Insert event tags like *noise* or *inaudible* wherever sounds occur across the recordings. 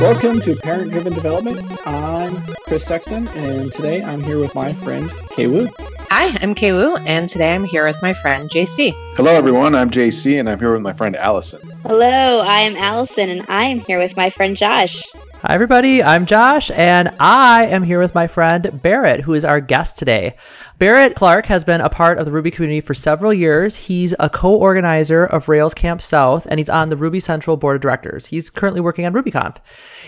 Welcome to Parent Driven Development. I'm Chris Sexton, and today I'm here with my friend Kay Wu. Hi, I'm Kay Wu, and today I'm here with my friend JC. Hello, everyone. I'm JC, and I'm here with my friend Allison. Hello, I am Allison, and I am here with my friend Josh. Hi, everybody. I'm Josh, and I am here with my friend Barrett, who is our guest today. Barrett Clark has been a part of the Ruby community for several years. He's a co organizer of Rails Camp South, and he's on the Ruby Central Board of Directors. He's currently working on RubyConf.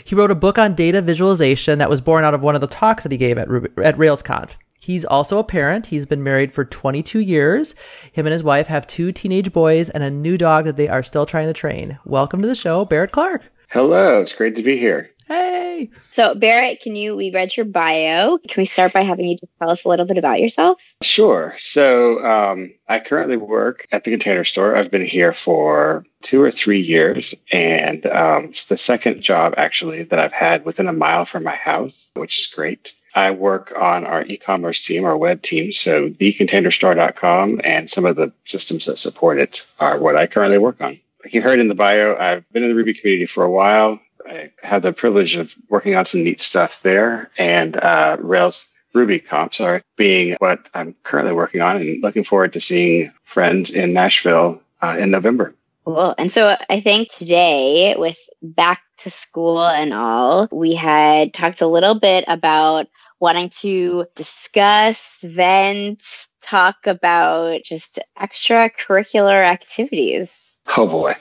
He wrote a book on data visualization that was born out of one of the talks that he gave at, Ruby, at RailsConf. He's also a parent. He's been married for 22 years. Him and his wife have two teenage boys and a new dog that they are still trying to train. Welcome to the show, Barrett Clark. Hello, it's great to be here. Hey. So, Barrett, can you? We read your bio. Can we start by having you just tell us a little bit about yourself? Sure. So, um, I currently work at the Container Store. I've been here for two or three years, and um, it's the second job actually that I've had within a mile from my house, which is great. I work on our e-commerce team, our web team. So thecontainerstore.com and some of the systems that support it are what I currently work on. Like you heard in the bio, I've been in the Ruby community for a while. I have the privilege of working on some neat stuff there and uh, Rails RubyConf, sorry, being what I'm currently working on and looking forward to seeing friends in Nashville uh, in November. Cool. And so I think today, with back to school and all, we had talked a little bit about wanting to discuss, vent, talk about just extracurricular activities. Oh boy.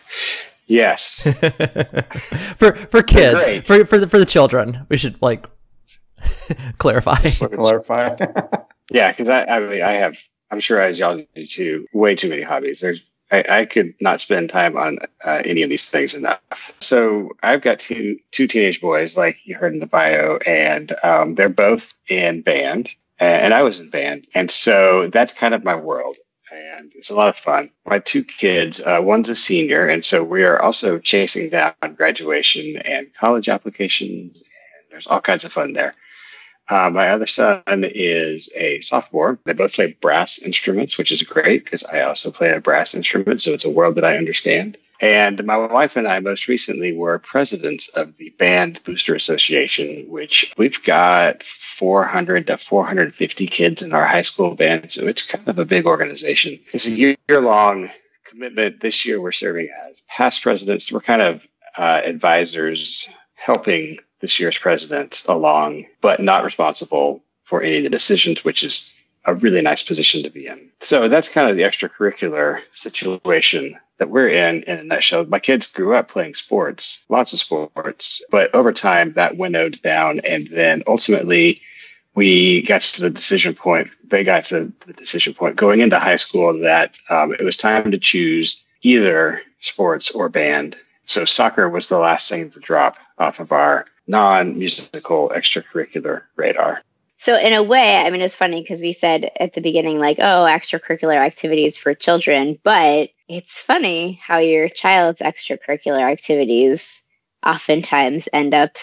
Yes. *laughs* for for kids, for for the, for the children, we should like *laughs* clarify. clarify. *laughs* yeah, because I I, mean, I have I'm sure as y'all do too, way too many hobbies. There's I, I could not spend time on uh, any of these things enough. So I've got two two teenage boys, like you heard in the bio, and um, they're both in band, and I was in band, and so that's kind of my world and it's a lot of fun. My two kids, uh, one's a senior, and so we are also chasing down graduation and college applications, and there's all kinds of fun there. Uh, my other son is a sophomore. They both play brass instruments, which is great because I also play a brass instrument. So it's a world that I understand. And my wife and I most recently were presidents of the Band Booster Association, which we've got 400 to 450 kids in our high school band. So it's kind of a big organization. It's a year long commitment. This year we're serving as past presidents. We're kind of uh, advisors helping this year's president along, but not responsible for any of the decisions, which is a really nice position to be in. So that's kind of the extracurricular situation that we're in in a nutshell. My kids grew up playing sports, lots of sports, but over time that winnowed down. And then ultimately, we got to the decision point, they got to the decision point going into high school that um, it was time to choose either sports or band. So soccer was the last thing to drop off of our non musical extracurricular radar. So in a way, I mean, it's funny because we said at the beginning, like, oh, extracurricular activities for children, but it's funny how your child's extracurricular activities oftentimes end up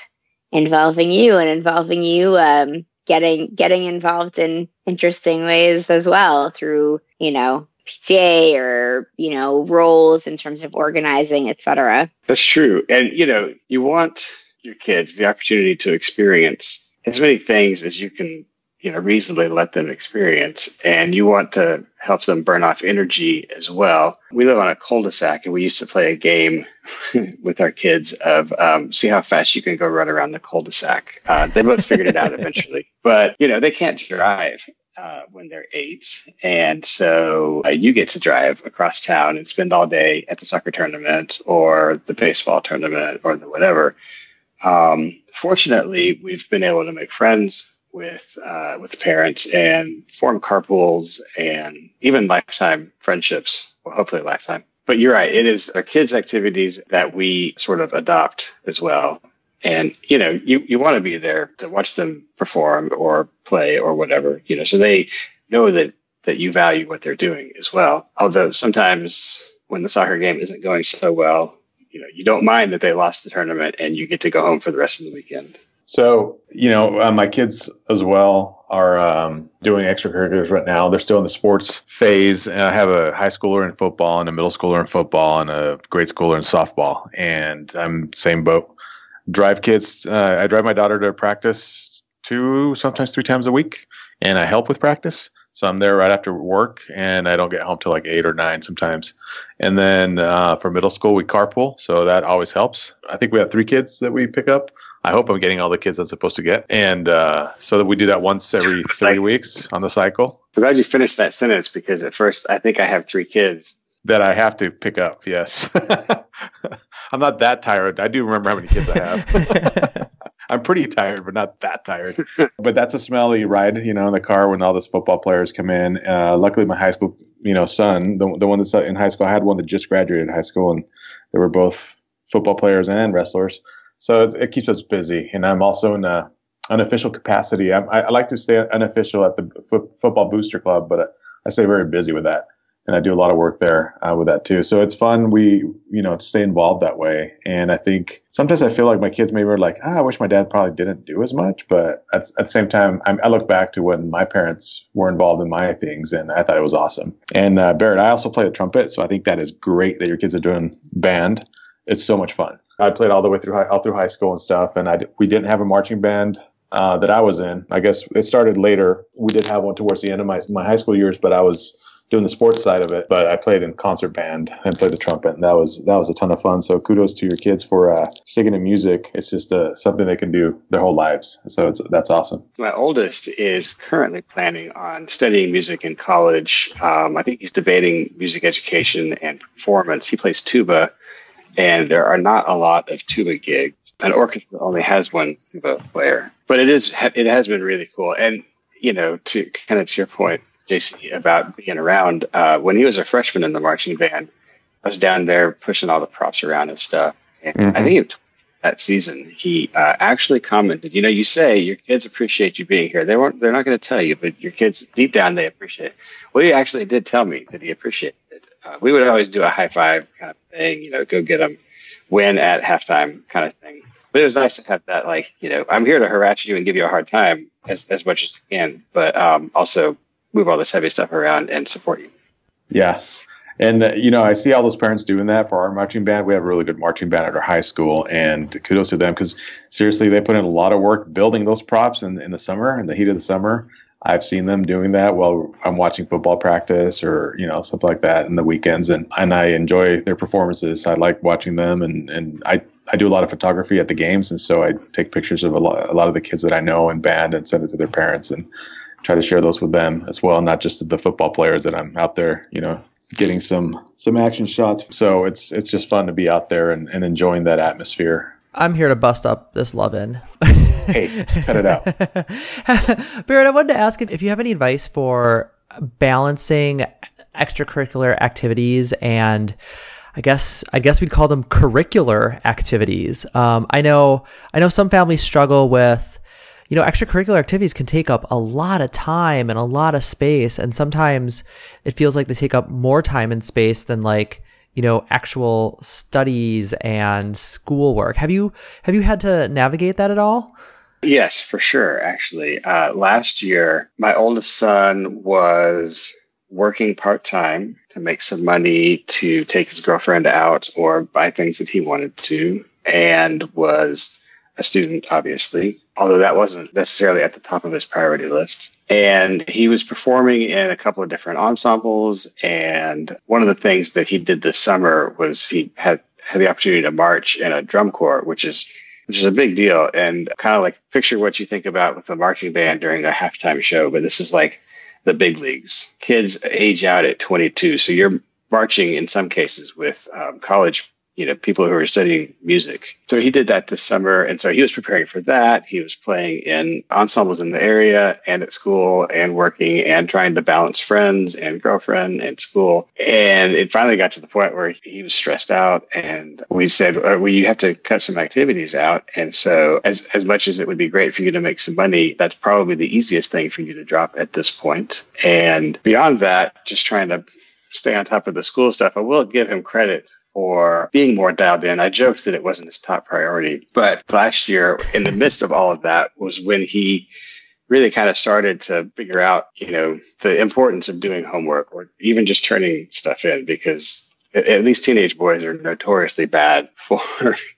involving you and involving you um, getting getting involved in interesting ways as well through you know PTA or you know roles in terms of organizing, etc. That's true, and you know you want your kids the opportunity to experience as many things as you can you know reasonably let them experience and you want to help them burn off energy as well we live on a cul-de-sac and we used to play a game *laughs* with our kids of um, see how fast you can go run around the cul-de-sac uh, they both figured it out *laughs* eventually but you know they can't drive uh, when they're eight. And so uh, you get to drive across town and spend all day at the soccer tournament or the baseball tournament or the whatever. Um, fortunately, we've been able to make friends with uh, with parents and form carpools and even lifetime friendships. Well, hopefully, lifetime. But you're right; it is our kids' activities that we sort of adopt as well. And you know, you you want to be there to watch them perform or play or whatever. You know, so they know that that you value what they're doing as well. Although sometimes when the soccer game isn't going so well, you know you don't mind that they lost the tournament and you get to go home for the rest of the weekend. So you know, uh, my kids as well are um, doing extracurriculars right now. They're still in the sports phase. I have a high schooler in football and a middle schooler in football and a grade schooler in softball. And I'm same boat. Drive kids. Uh, I drive my daughter to practice two, sometimes three times a week, and I help with practice. So I'm there right after work, and I don't get home till like eight or nine sometimes. And then uh, for middle school, we carpool, so that always helps. I think we have three kids that we pick up. I hope I'm getting all the kids I'm supposed to get, and uh, so that we do that once every *laughs* three weeks on the cycle. I'm glad you finished that sentence because at first I think I have three kids that I have to pick up. Yes, *laughs* I'm not that tired. I do remember how many kids I have. *laughs* I'm pretty tired, but not that tired. *laughs* but that's a smelly ride, you know, in the car when all those football players come in. Uh, luckily, my high school, you know, son, the, the one that's in high school, I had one that just graduated high school, and they were both football players and wrestlers. So it, it keeps us busy. And I'm also in a unofficial capacity. I, I like to stay unofficial at the fo- football booster club, but I stay very busy with that and I do a lot of work there uh, with that too. So it's fun. We, you know, stay involved that way. And I think sometimes I feel like my kids maybe are like, ah, I wish my dad probably didn't do as much. But at, at the same time, I'm, i look back to when my parents were involved in my things, and I thought it was awesome. And uh, Barrett, I also play the trumpet, so I think that is great that your kids are doing band. It's so much fun. I played all the way through high, all through high school and stuff, and I we didn't have a marching band uh, that I was in. I guess it started later. We did have one towards the end of my my high school years, but I was doing the sports side of it. But I played in concert band and played the trumpet, and that was that was a ton of fun. So kudos to your kids for uh, sticking to music. It's just uh, something they can do their whole lives. So that's awesome. My oldest is currently planning on studying music in college. Um, I think he's debating music education and performance. He plays tuba. And there are not a lot of tuba gigs. An orchestra only has one tuba player, but it is it has been really cool. And you know, to kind of to your point, JC about being around. Uh, when he was a freshman in the marching band, I was down there pushing all the props around and stuff. And mm-hmm. I think that season he uh, actually commented, "You know, you say your kids appreciate you being here. They weren't. They're not going to tell you, but your kids deep down they appreciate." It. Well, he actually did tell me that he appreciated it. Uh, we would always do a high five kind of thing, you know, go get them, win at halftime kind of thing. But it was nice to have that, like, you know, I'm here to harass you and give you a hard time as, as much as I can, but um, also move all this heavy stuff around and support you. Yeah. And, uh, you know, I see all those parents doing that for our marching band. We have a really good marching band at our high school, and kudos to them because seriously, they put in a lot of work building those props in, in the summer, in the heat of the summer. I've seen them doing that while I'm watching football practice or, you know, something like that in the weekends. And, and I enjoy their performances. I like watching them. And, and I, I do a lot of photography at the games. And so I take pictures of a lot, a lot of the kids that I know in band and send it to their parents. And try to share those with them as well, not just the football players that I'm out there, you know, getting some some action shots. So it's it's just fun to be out there and, and enjoying that atmosphere. I'm here to bust up this love in. hey, cut it out. *laughs* Barrett, I wanted to ask if, if you have any advice for balancing extracurricular activities and I guess I guess we'd call them curricular activities. Um, I know I know some families struggle with you know, extracurricular activities can take up a lot of time and a lot of space. And sometimes it feels like they take up more time and space than like, you know, actual studies and schoolwork. Have you, have you had to navigate that at all? Yes, for sure. Actually, uh, last year, my oldest son was working part time to make some money to take his girlfriend out or buy things that he wanted to, and was a student, obviously, although that wasn't necessarily at the top of his priority list. And he was performing in a couple of different ensembles. And one of the things that he did this summer was he had, had the opportunity to march in a drum corps, which is which is a big deal. And kind of like picture what you think about with a marching band during a halftime show, but this is like the big leagues. Kids age out at 22, so you're marching in some cases with um, college you know, people who are studying music. So he did that this summer. And so he was preparing for that. He was playing in ensembles in the area and at school and working and trying to balance friends and girlfriend and school. And it finally got to the point where he was stressed out. And we said, uh, well, you have to cut some activities out. And so as, as much as it would be great for you to make some money, that's probably the easiest thing for you to drop at this point. And beyond that, just trying to stay on top of the school stuff. I will give him credit or being more dialed in. I joked that it wasn't his top priority, but last year, in the midst of all of that, was when he really kind of started to figure out, you know, the importance of doing homework or even just turning stuff in because at least teenage boys are notoriously bad *laughs* for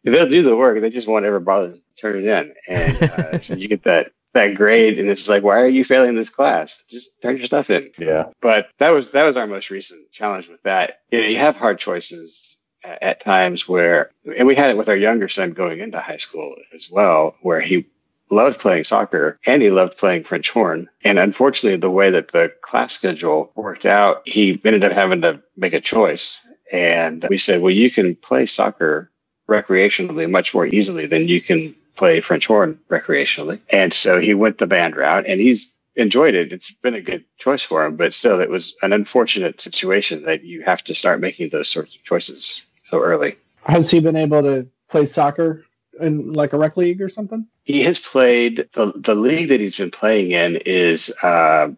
they'll do the work they just won't ever bother to turn it in. And uh, *laughs* so you get that that grade and it's like why are you failing this class? Just turn your stuff in. Yeah. But that was that was our most recent challenge with that. You know you have hard choices at, times where and we had it with our younger son going into high school as well where he loved playing soccer and he loved playing French horn. And unfortunately, the way that the class schedule worked out, he ended up having to make a choice. And we said, well, you can play soccer recreationally much more easily than you can play French horn recreationally. And so he went the band route and he's enjoyed it. It's been a good choice for him, but still, it was an unfortunate situation that you have to start making those sorts of choices so early. Has he been able to play soccer in like a rec league or something? He has played the the league that he's been playing in is uh,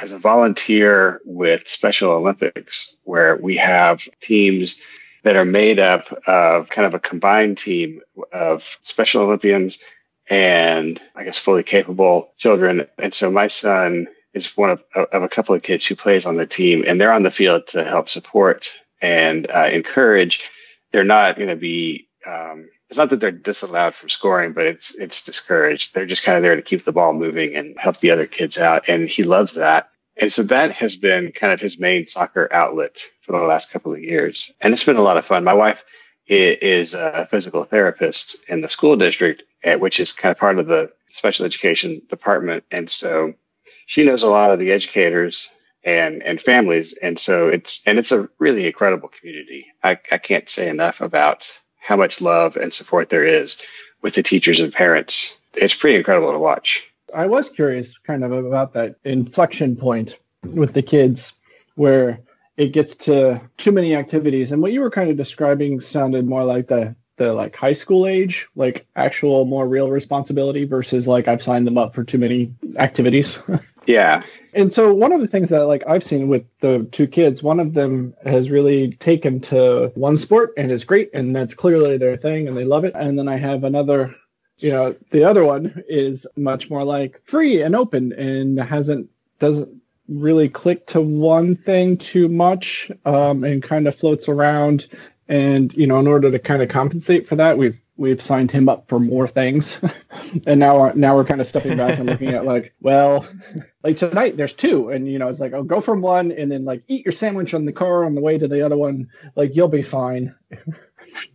as a volunteer with Special Olympics, where we have teams that are made up of kind of a combined team of Special Olympians and I guess fully capable children. And so my son is one of, of a couple of kids who plays on the team, and they're on the field to help support and uh, encourage. They're not going to be um, it's not that they're disallowed from scoring, but it's it's discouraged. They're just kind of there to keep the ball moving and help the other kids out. And he loves that. And so that has been kind of his main soccer outlet for the last couple of years. And it's been a lot of fun. My wife is a physical therapist in the school district, eh, which is kind of part of the special education department. And so she knows a lot of the educators and, and families. And so it's, and it's a really incredible community. I, I can't say enough about how much love and support there is with the teachers and parents. It's pretty incredible to watch. I was curious kind of about that inflection point with the kids where it gets to too many activities and what you were kind of describing sounded more like the the like high school age like actual more real responsibility versus like i've signed them up for too many activities *laughs* Yeah. And so one of the things that like I've seen with the two kids, one of them has really taken to one sport and is great and that's clearly their thing and they love it. And then I have another you know, the other one is much more like free and open and hasn't doesn't really click to one thing too much um, and kind of floats around and you know in order to kind of compensate for that we've we've signed him up for more things. *laughs* And now now we're kind of stepping back and looking at like well like tonight there's two and you know it's like oh go from one and then like eat your sandwich on the car on the way to the other one. Like you'll be fine.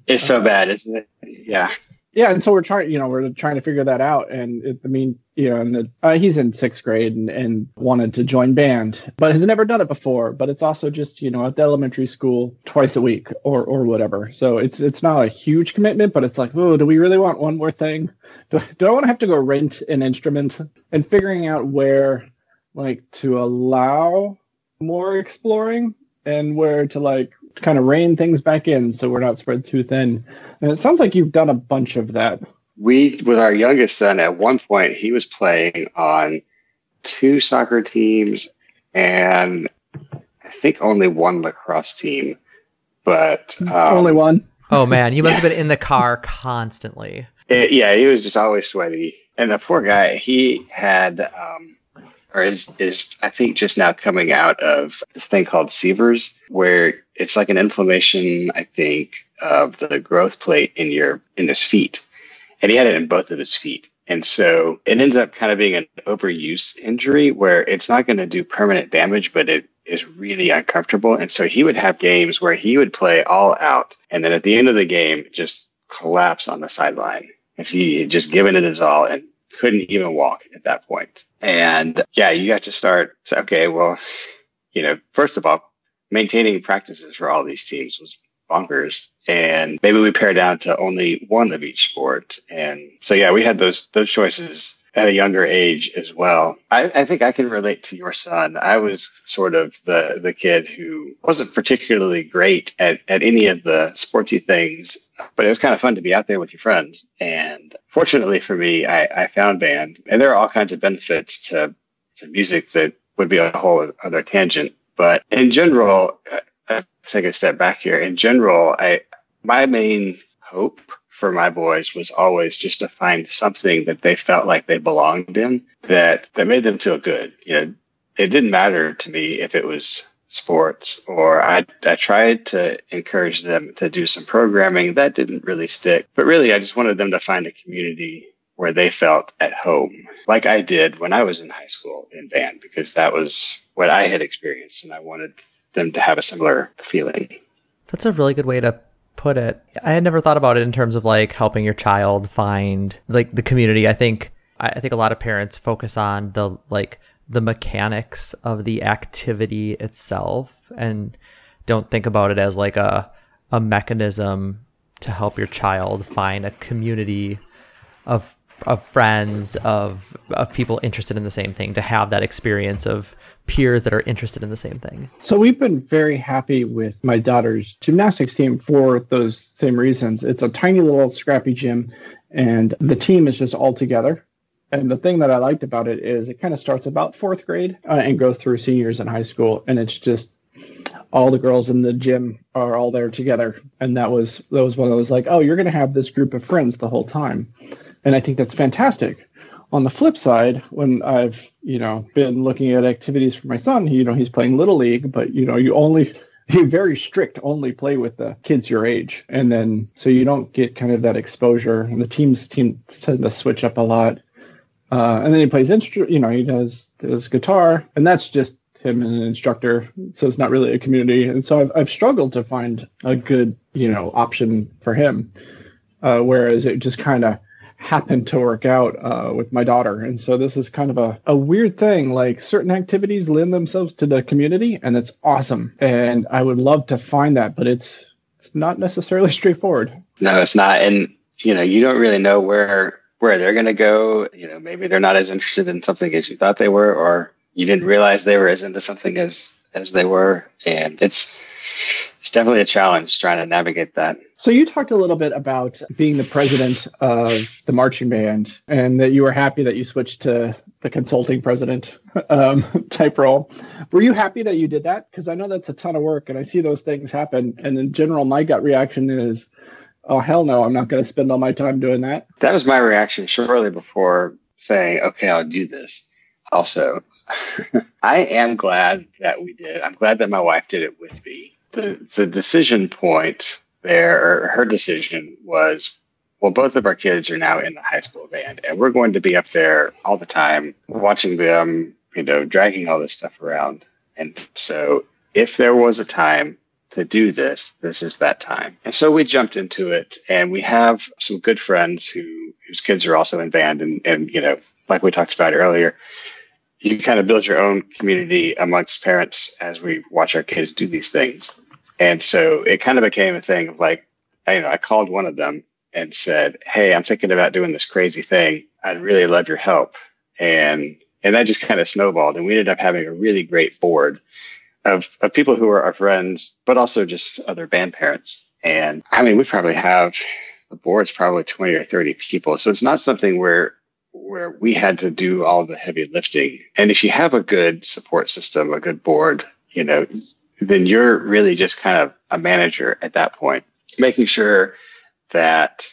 It's so bad isn't it? Yeah yeah, and so we're trying, you know, we're trying to figure that out. And it, I mean, you know, and uh, he's in sixth grade and, and wanted to join band, but has never done it before. But it's also just, you know, at the elementary school twice a week or or whatever. So it's it's not a huge commitment, but it's like, oh, do we really want one more thing? Do, do I want to have to go rent an instrument and figuring out where, like, to allow more exploring and where to like kind of rein things back in so we're not spread too thin. And it sounds like you've done a bunch of that. We, with our youngest son, at one point, he was playing on two soccer teams and I think only one lacrosse team. But um, only one. Oh man, he must yeah. have been in the car constantly. It, yeah, he was just always sweaty. And the poor guy, he had um, or is is I think just now coming out of this thing called Sever's, where it's like an inflammation, I think, of the growth plate in your in his feet, and he had it in both of his feet. And so it ends up kind of being an overuse injury where it's not going to do permanent damage, but it is really uncomfortable. And so he would have games where he would play all out. And then at the end of the game, just collapse on the sideline. And so he had just given it his all and couldn't even walk at that point. And yeah, you got to start. Okay, well, *laughs* you know, first of all, maintaining practices for all these teams was bonkers. And maybe we pare down to only one of each sport. And so, yeah, we had those, those choices at a younger age as well. I, I, think I can relate to your son. I was sort of the the kid who wasn't particularly great at, at any of the sporty things, but it was kind of fun to be out there with your friends. And fortunately for me, I, I found band, and there are all kinds of benefits to, to music that would be a whole other tangent. But in general, uh, I take a step back here. In general, I my main hope for my boys was always just to find something that they felt like they belonged in that that made them feel good. You know, it didn't matter to me if it was sports or I, I tried to encourage them to do some programming that didn't really stick. But really i just wanted them to find a community where they felt at home like i did when i was in high school in band because that was what i had experienced and i wanted them to have a similar feeling. That's a really good way to put it. I had never thought about it in terms of like helping your child find like the community. I think i think a lot of parents focus on the like the mechanics of the activity itself and don't think about it as like a a mechanism to help your child find a community of of friends of of people interested in the same thing to have that experience of peers that are interested in the same thing. So we've been very happy with my daughter's gymnastics team for those same reasons. It's a tiny little scrappy gym and the team is just all together and the thing that I liked about it is it kind of starts about fourth grade uh, and goes through seniors in high school, and it's just all the girls in the gym are all there together, and that was that was one of those like, oh, you're going to have this group of friends the whole time, and I think that's fantastic. On the flip side, when I've you know been looking at activities for my son, you know he's playing little league, but you know you only *laughs* you're very strict only play with the kids your age. And then so you don't get kind of that exposure and the teams team tend to switch up a lot uh, and then he plays instrument, you know, he does his guitar, and that's just him and an instructor. So it's not really a community. And so I've, I've struggled to find a good, you know, option for him. Uh, whereas it just kind of happened to work out uh, with my daughter. And so this is kind of a, a weird thing. Like certain activities lend themselves to the community, and it's awesome. And I would love to find that, but it's it's not necessarily *laughs* straightforward. No, it's not. And you know, you don't really know where where they're going to go. You know, maybe they're not as interested in something as you thought they were, or you didn't realize they were as into something as as they were, and it's it's definitely a challenge trying to navigate that. So you talked a little bit about being the president of the marching band, and that you were happy that you switched to the consulting president um, *laughs* type role. Were you happy that you did that? Because I know that's a ton of work, and I see those things happen. And in general, my gut reaction is oh hell no i'm not going to spend all my time doing that. That was my reaction shortly before saying okay i'll do this. Also *laughs* i am glad that we did. I'm glad that my wife did it with me. The, the decision point there her decision was well both of our kids are now in the high school band and we're going to be up there all the time watching them you know dragging all this stuff around. And so if there was a time to do this, this is that time. And so we jumped into it and we have some good friends who whose kids are also in band and, and you know, like we talked about earlier, you kind of build your own community amongst parents as we watch our kids do these things. And so it kind of became a thing like, I, you know, I called one of them and said, Hey, I'm thinking about doing this crazy thing. I'd really love your help. And and that just kind of snowballed and we ended up having a really great board of, of people who are our friends, but also just other band parents. And I mean, we probably have the board's probably 20 or 30 people. So it's not something where where we had to do all the heavy lifting. And if you have a good support system, a good board, you know, then you're really just kind of a manager at that point, making sure that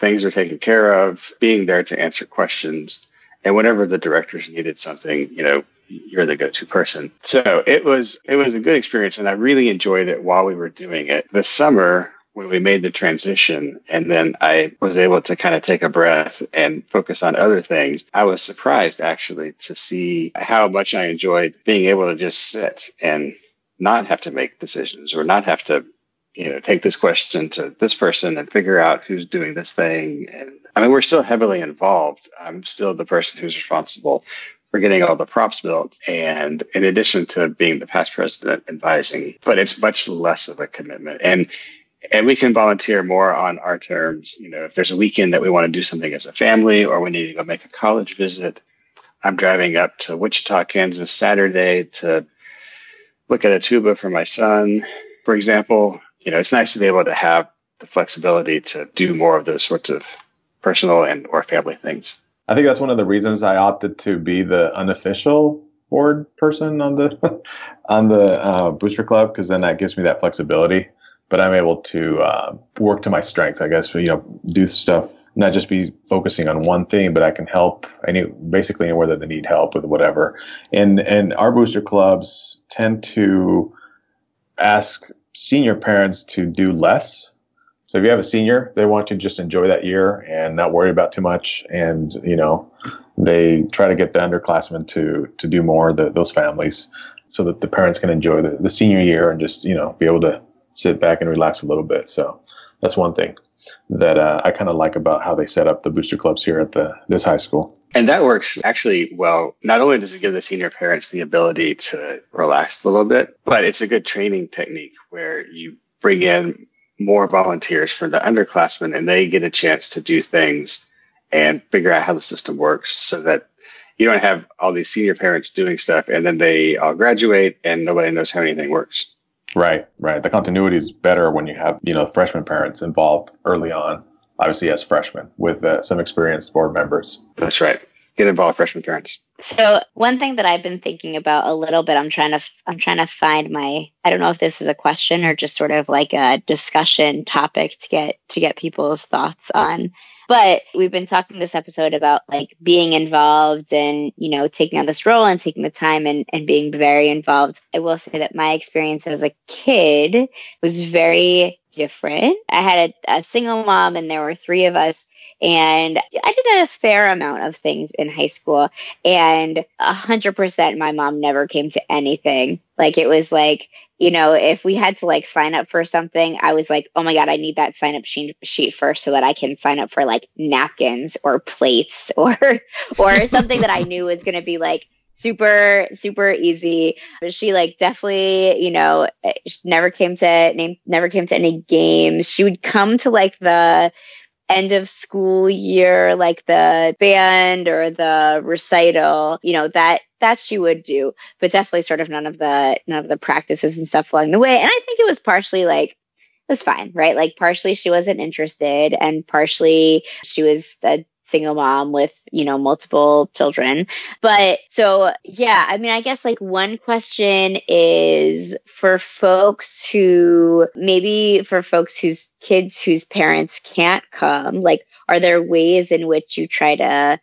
things are taken care of, being there to answer questions. And whenever the directors needed something, you know, you're the go-to person. So it was it was a good experience, and I really enjoyed it while we were doing it. The summer when we made the transition, and then I was able to kind of take a breath and focus on other things. I was surprised actually to see how much I enjoyed being able to just sit and not have to make decisions or not have to you know take this question to this person and figure out who's doing this thing and i mean we're still heavily involved i'm still the person who's responsible for getting all the props built. And in addition to being the past president advising, but it's much less of a commitment. And and we can volunteer more on our terms. You know, if there's a weekend that we want to do something as a family or we need to go make a college visit, I'm driving up to Wichita, Kansas Saturday to look at a tuba for my son, for example. You know, it's nice to be able to have the flexibility to do more of those sorts of personal and or family things. I think that's one of the reasons I opted to be the unofficial board person on the *laughs* on the uh, booster club because then that gives me that flexibility but I'm able to uh, work to my strengths, I guess. You know, do stuff not just be focusing on one thing, but I can help any basically anywhere that they need help with whatever. And and our booster clubs tend to ask senior parents to do less. So if you have a senior, they want to just enjoy that year and not worry about too much. And you know, they try to get the underclassmen to to do more. The, those families, so that the parents can enjoy the, the senior year and just you know be able to sit back and relax a little bit. So that's one thing that uh, I kind of like about how they set up the booster clubs here at the this high school. And that works actually well. Not only does it give the senior parents the ability to relax a little bit, but it's a good training technique where you bring in more volunteers for the underclassmen and they get a chance to do things and figure out how the system works so that you don't have all these senior parents doing stuff and then they all graduate and nobody knows how anything works. Right, right. The continuity is better when you have, you know, freshman parents involved early on, obviously as freshmen with uh, some experienced board members. That's right. Get involved freshman parents. So one thing that I've been thinking about a little bit, I'm trying to I'm trying to find my I don't know if this is a question or just sort of like a discussion topic to get to get people's thoughts on. But we've been talking this episode about like being involved and, you know, taking on this role and taking the time and, and being very involved. I will say that my experience as a kid was very different. I had a, a single mom and there were three of us and I did a fair amount of things in high school. And a hundred percent, my mom never came to anything. Like it was like, you know, if we had to like sign up for something, I was like, oh my God, I need that sign up sheet, sheet first so that I can sign up for like napkins or plates *laughs* or, or something that I knew was going to be like, super super easy but she like definitely you know eh, never came to name never came to any games she would come to like the end of school year, like the band or the recital, you know, that that she would do, but definitely sort of none of the none of the practices and stuff along the way. And I think it was partially like it was fine, right? Like partially she wasn't interested and partially she was a single mom with, you know, multiple children. But so, yeah, I mean, I guess like one question is for folks who maybe for folks whose kids whose parents can't come, like, are there ways in which you try to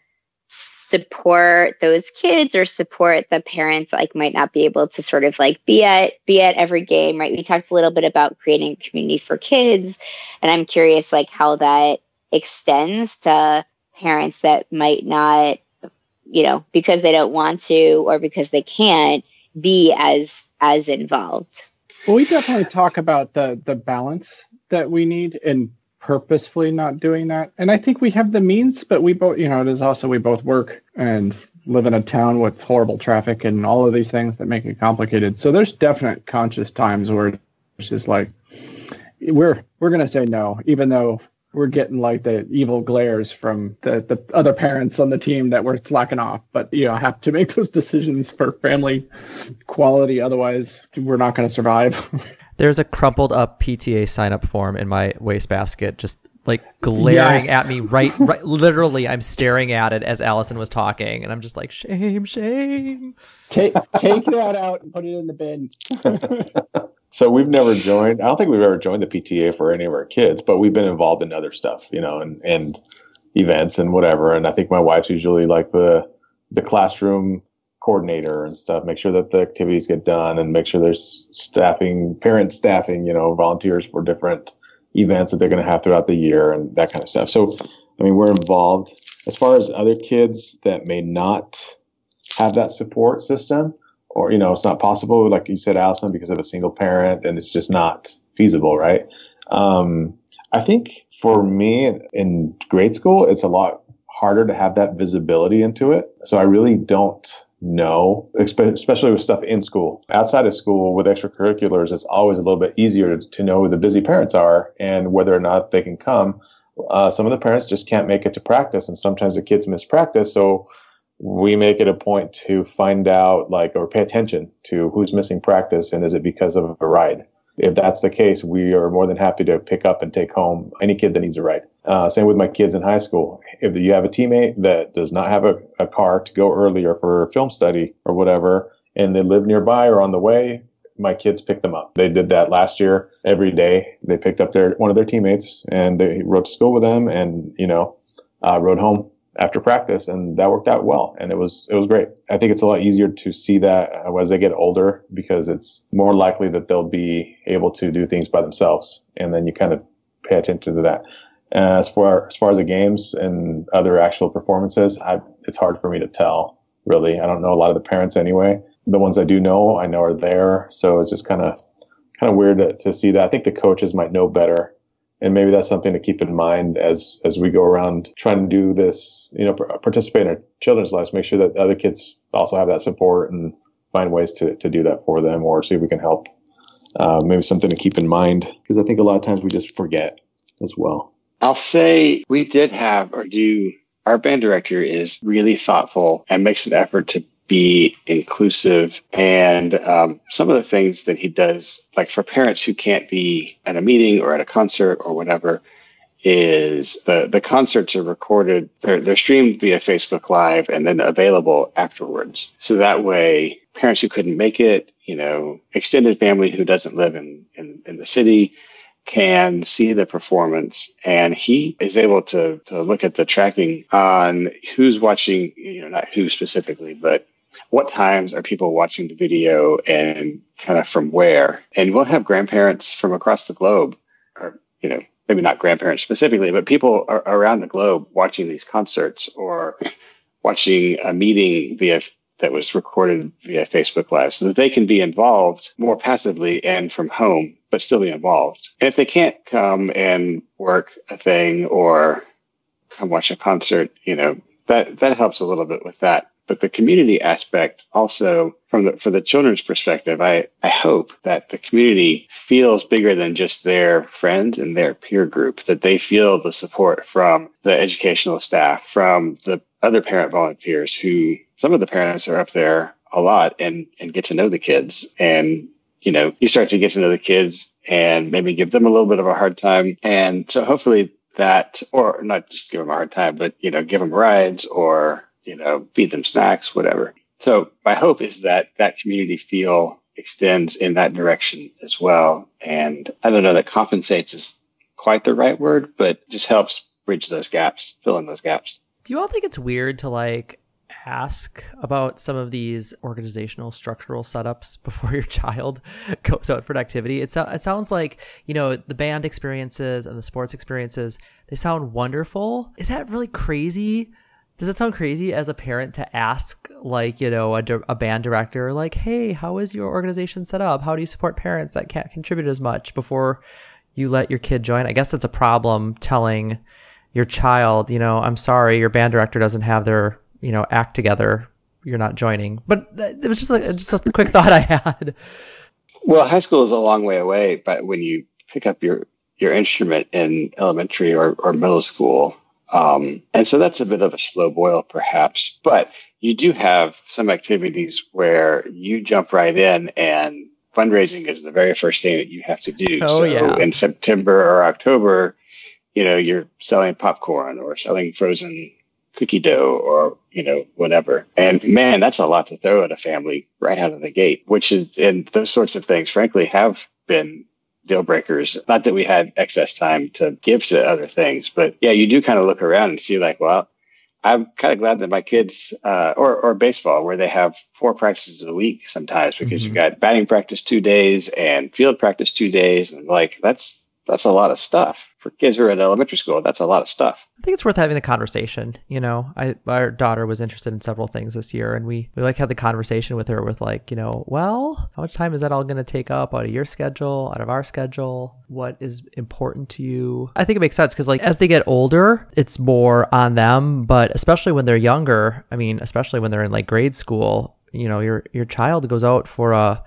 support those kids or support the parents like might not be able to sort of like be at be at every game right we talked a little bit about creating a community for kids and i'm curious like how that extends to parents that might not, you know, because they don't want to or because they can't be as as involved. Well, we definitely talk about the the balance that we need and purposefully not doing that. And I think we have the means, but we both, you know, it is also we both work and live in a town with horrible traffic and all of these things that make it complicated. So there's definite conscious times where it's just like we're we're gonna say no, even though we're getting like the evil glares from the, the other parents on the team that we're slacking off. But you know, have to make *laughs* those decisions for family quality. Otherwise, we're not going to survive. *laughs* There's a crumpled up PTA sign up form in my wastebasket, just like glaring yes. at me right right *laughs* literally i'm staring at it as allison was talking and i'm just like shame shame take take that out and put it in the bin So we've never joined. I don't think we've ever joined the PTA for any of our kids, but we've been involved in other stuff, you know, and and events and whatever. And I think my wife's usually like the the classroom coordinator and stuff. Make sure that the activities get done and make sure there's staffing, parent staffing, you know, volunteers for different events that they're going to have throughout the year and that kind of stuff. So, I mean, we're involved. As far as other kids that may not have that support system, or you know it's not possible like you said allison because of a single parent and it's just not feasible right? Um, i think for me in grade school it's a lot harder to have that visibility into it. So i really don't know especially with stuff in school. Outside of school with extracurriculars it's always a little bit easier to know who the busy parents are and whether or not they can come. Uh, some of the parents just can't make it to practice and sometimes the kids miss practice. So we make it a point to find out like or pay attention to who's missing practice and is it because of a ride if that's the case we are more than happy to pick up and take home any kid that needs a ride uh, same with my kids in high school if you have a teammate that does not have a, a car to go earlier for film study or whatever and they live nearby or on the way my kids pick them up. They did that last year every day. They picked up their one of their teammates and they rode to school with them and you know uh, rode home after practice and that worked out well and it was it was great. I think it's a lot easier to see that as they get older because it's more likely that they'll be able to do things by themselves and then you kind of pay attention to that. Uh, as far as far as the games and other actual performances I, it's hard for me to tell really. I don't know a lot of the parents anyway. The ones i do know i know are there so it's just kind of kind of weird to, to see that. I think the coaches might know better and maybe that's something to keep in mind as as we go around trying to do this you know participate in our children's lives make sure that other kids also have that support and find ways to, to do that for them or see if we can help. Uh, maybe something to keep in mind because i think a lot of times we just forget as well. I'll say we did have or do our band director is really thoughtful and makes an effort to be inclusive. And um, some of the things that he does, like for parents who can't be at a meeting or at a concert or whatever, is the, the concerts are recorded, they're, they're streamed via Facebook Live and then available afterwards. So that way, parents who couldn't make it, you know, extended family who doesn't live in, in, in the city, can see the performance and he is able to, to look at the tracking on who's watching, you know, not who specifically, but what times are people watching the video and kind of from where? And we'll have grandparents from across the globe, or, you know, maybe not grandparents specifically, but people around the globe watching these concerts or watching a meeting via that was recorded via Facebook Live so that they can be involved more passively and from home, but still be involved. And if they can't come and work a thing or come watch a concert, you know, that, that helps a little bit with that but the community aspect also from the for the children's perspective i i hope that the community feels bigger than just their friends and their peer group that they feel the support from the educational staff from the other parent volunteers who some of the parents are up there a lot and and get to know the kids. And you know you start to get to know the kids and maybe give them a little bit of a hard time. And so hopefully that or not just give them a hard time but you know give them rides or you know, feed them snacks, whatever. So my hope is that that community feel extends in that direction as well. And I don't know that compensates is quite the right word, but just helps bridge those gaps, fill in those gaps. Do you all think it's weird to like ask about some of these organizational structural setups *laughs* before your child *laughs* goes out for an activity? It, so- it sounds like, you know, the band experiences and the sports experiences, they sound wonderful. Is that really crazy does it sound crazy as a parent to ask, like, you know, a, a band director, like, hey, how is your organization set up? How do you support parents that can't contribute as much before you let your kid join? I guess that's a problem telling your child, you know, I'm sorry, your band director doesn't have their, you know, act together. You're not joining. But it was just like just a quick *laughs* thought I had. Well, high school is a long way away, but when you pick up your your instrument in elementary or, or middle school, um, and so that's a bit of a slow boil, perhaps. But you do have some activities where you jump right in and fundraising is the very first thing that you have to do. Oh, so yeah. in September or October, you know, you're selling popcorn or selling frozen cookie dough or, you know, whatever. And man, that's a lot to throw at a family right out of the gate, which is, and those sorts of things, frankly, have been deal breakers. Not that we had excess time to give to other things, but yeah, you do kind of look around and see like, well, I'm kind of glad that my kids, uh, or or baseball, where they have four practices a week sometimes because mm-hmm. you've got batting practice two days and field practice two days, and like that's that's a lot of stuff for kids who are in elementary school. That's a lot of stuff. I think it's worth having the conversation. You know, I our daughter was interested in several things this year, and we we like had the conversation with her with like, you know, well, how much time is that all going to take up out of your schedule, out of our schedule? What is important to you? I think it makes sense because like as they get older, it's more on them, but especially when they're younger. I mean, especially when they're in like grade school, you know, your your child goes out for a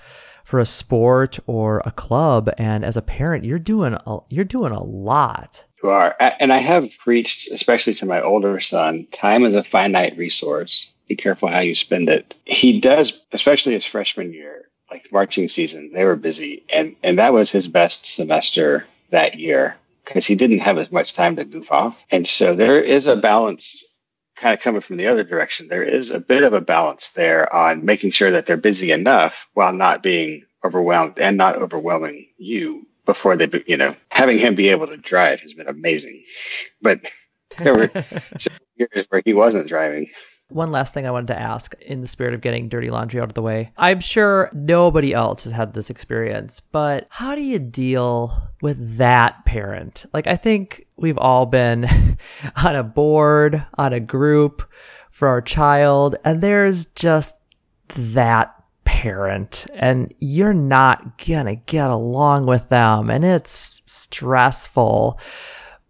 for a sport or a club and as a parent you're doing a, you're doing a lot. You are. And i have preached especially to my older son time is a finite resource. Be careful how you spend it. He does especially his freshman year like marching season they were busy and and that was his best semester that year because he didn't have as much time to goof off. And so there is a balance kind of coming from the other direction, there is a bit of a balance there on making sure that they're busy enough while not being overwhelmed and not overwhelming you before they, you know, having him be able to drive has been amazing. But there were *laughs* years where he wasn't driving. One last thing I wanted to ask in the spirit of getting dirty laundry out of the way. I'm sure nobody else has had this experience, but how do you deal with that parent? Like, I think we've all been *laughs* on a board, on a group for our child, and there's just that parent and you're not gonna get along with them and it's stressful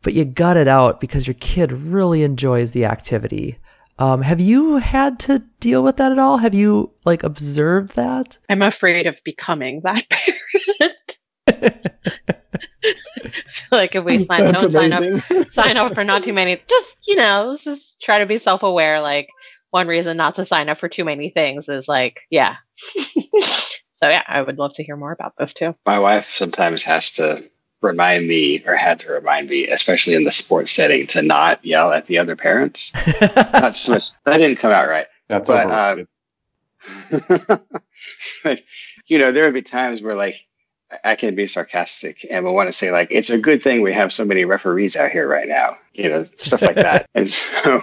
but you gut it out because your kid really enjoys the activity um, have you had to deal with that at all have you like observed that *laughs* i'm afraid of becoming that parent I *laughs* feel like if we sign, don't sign up, *laughs* sign up for not too many, just you know, let's just try to be self-aware. Like one reason not to sign up for too many things is like, yeah. so yeah, I would love to hear more about this too. My wife sometimes has to remind me or had to remind me, especially in the sports setting, to not yell at the other parents. *laughs* not so much that didn't come out right. That's but, um, but *laughs* you know, there would be times where like I can be sarcastic and will want to say like it's a good thing we have so many referees out here right now, you know, stuff like that. *laughs* and so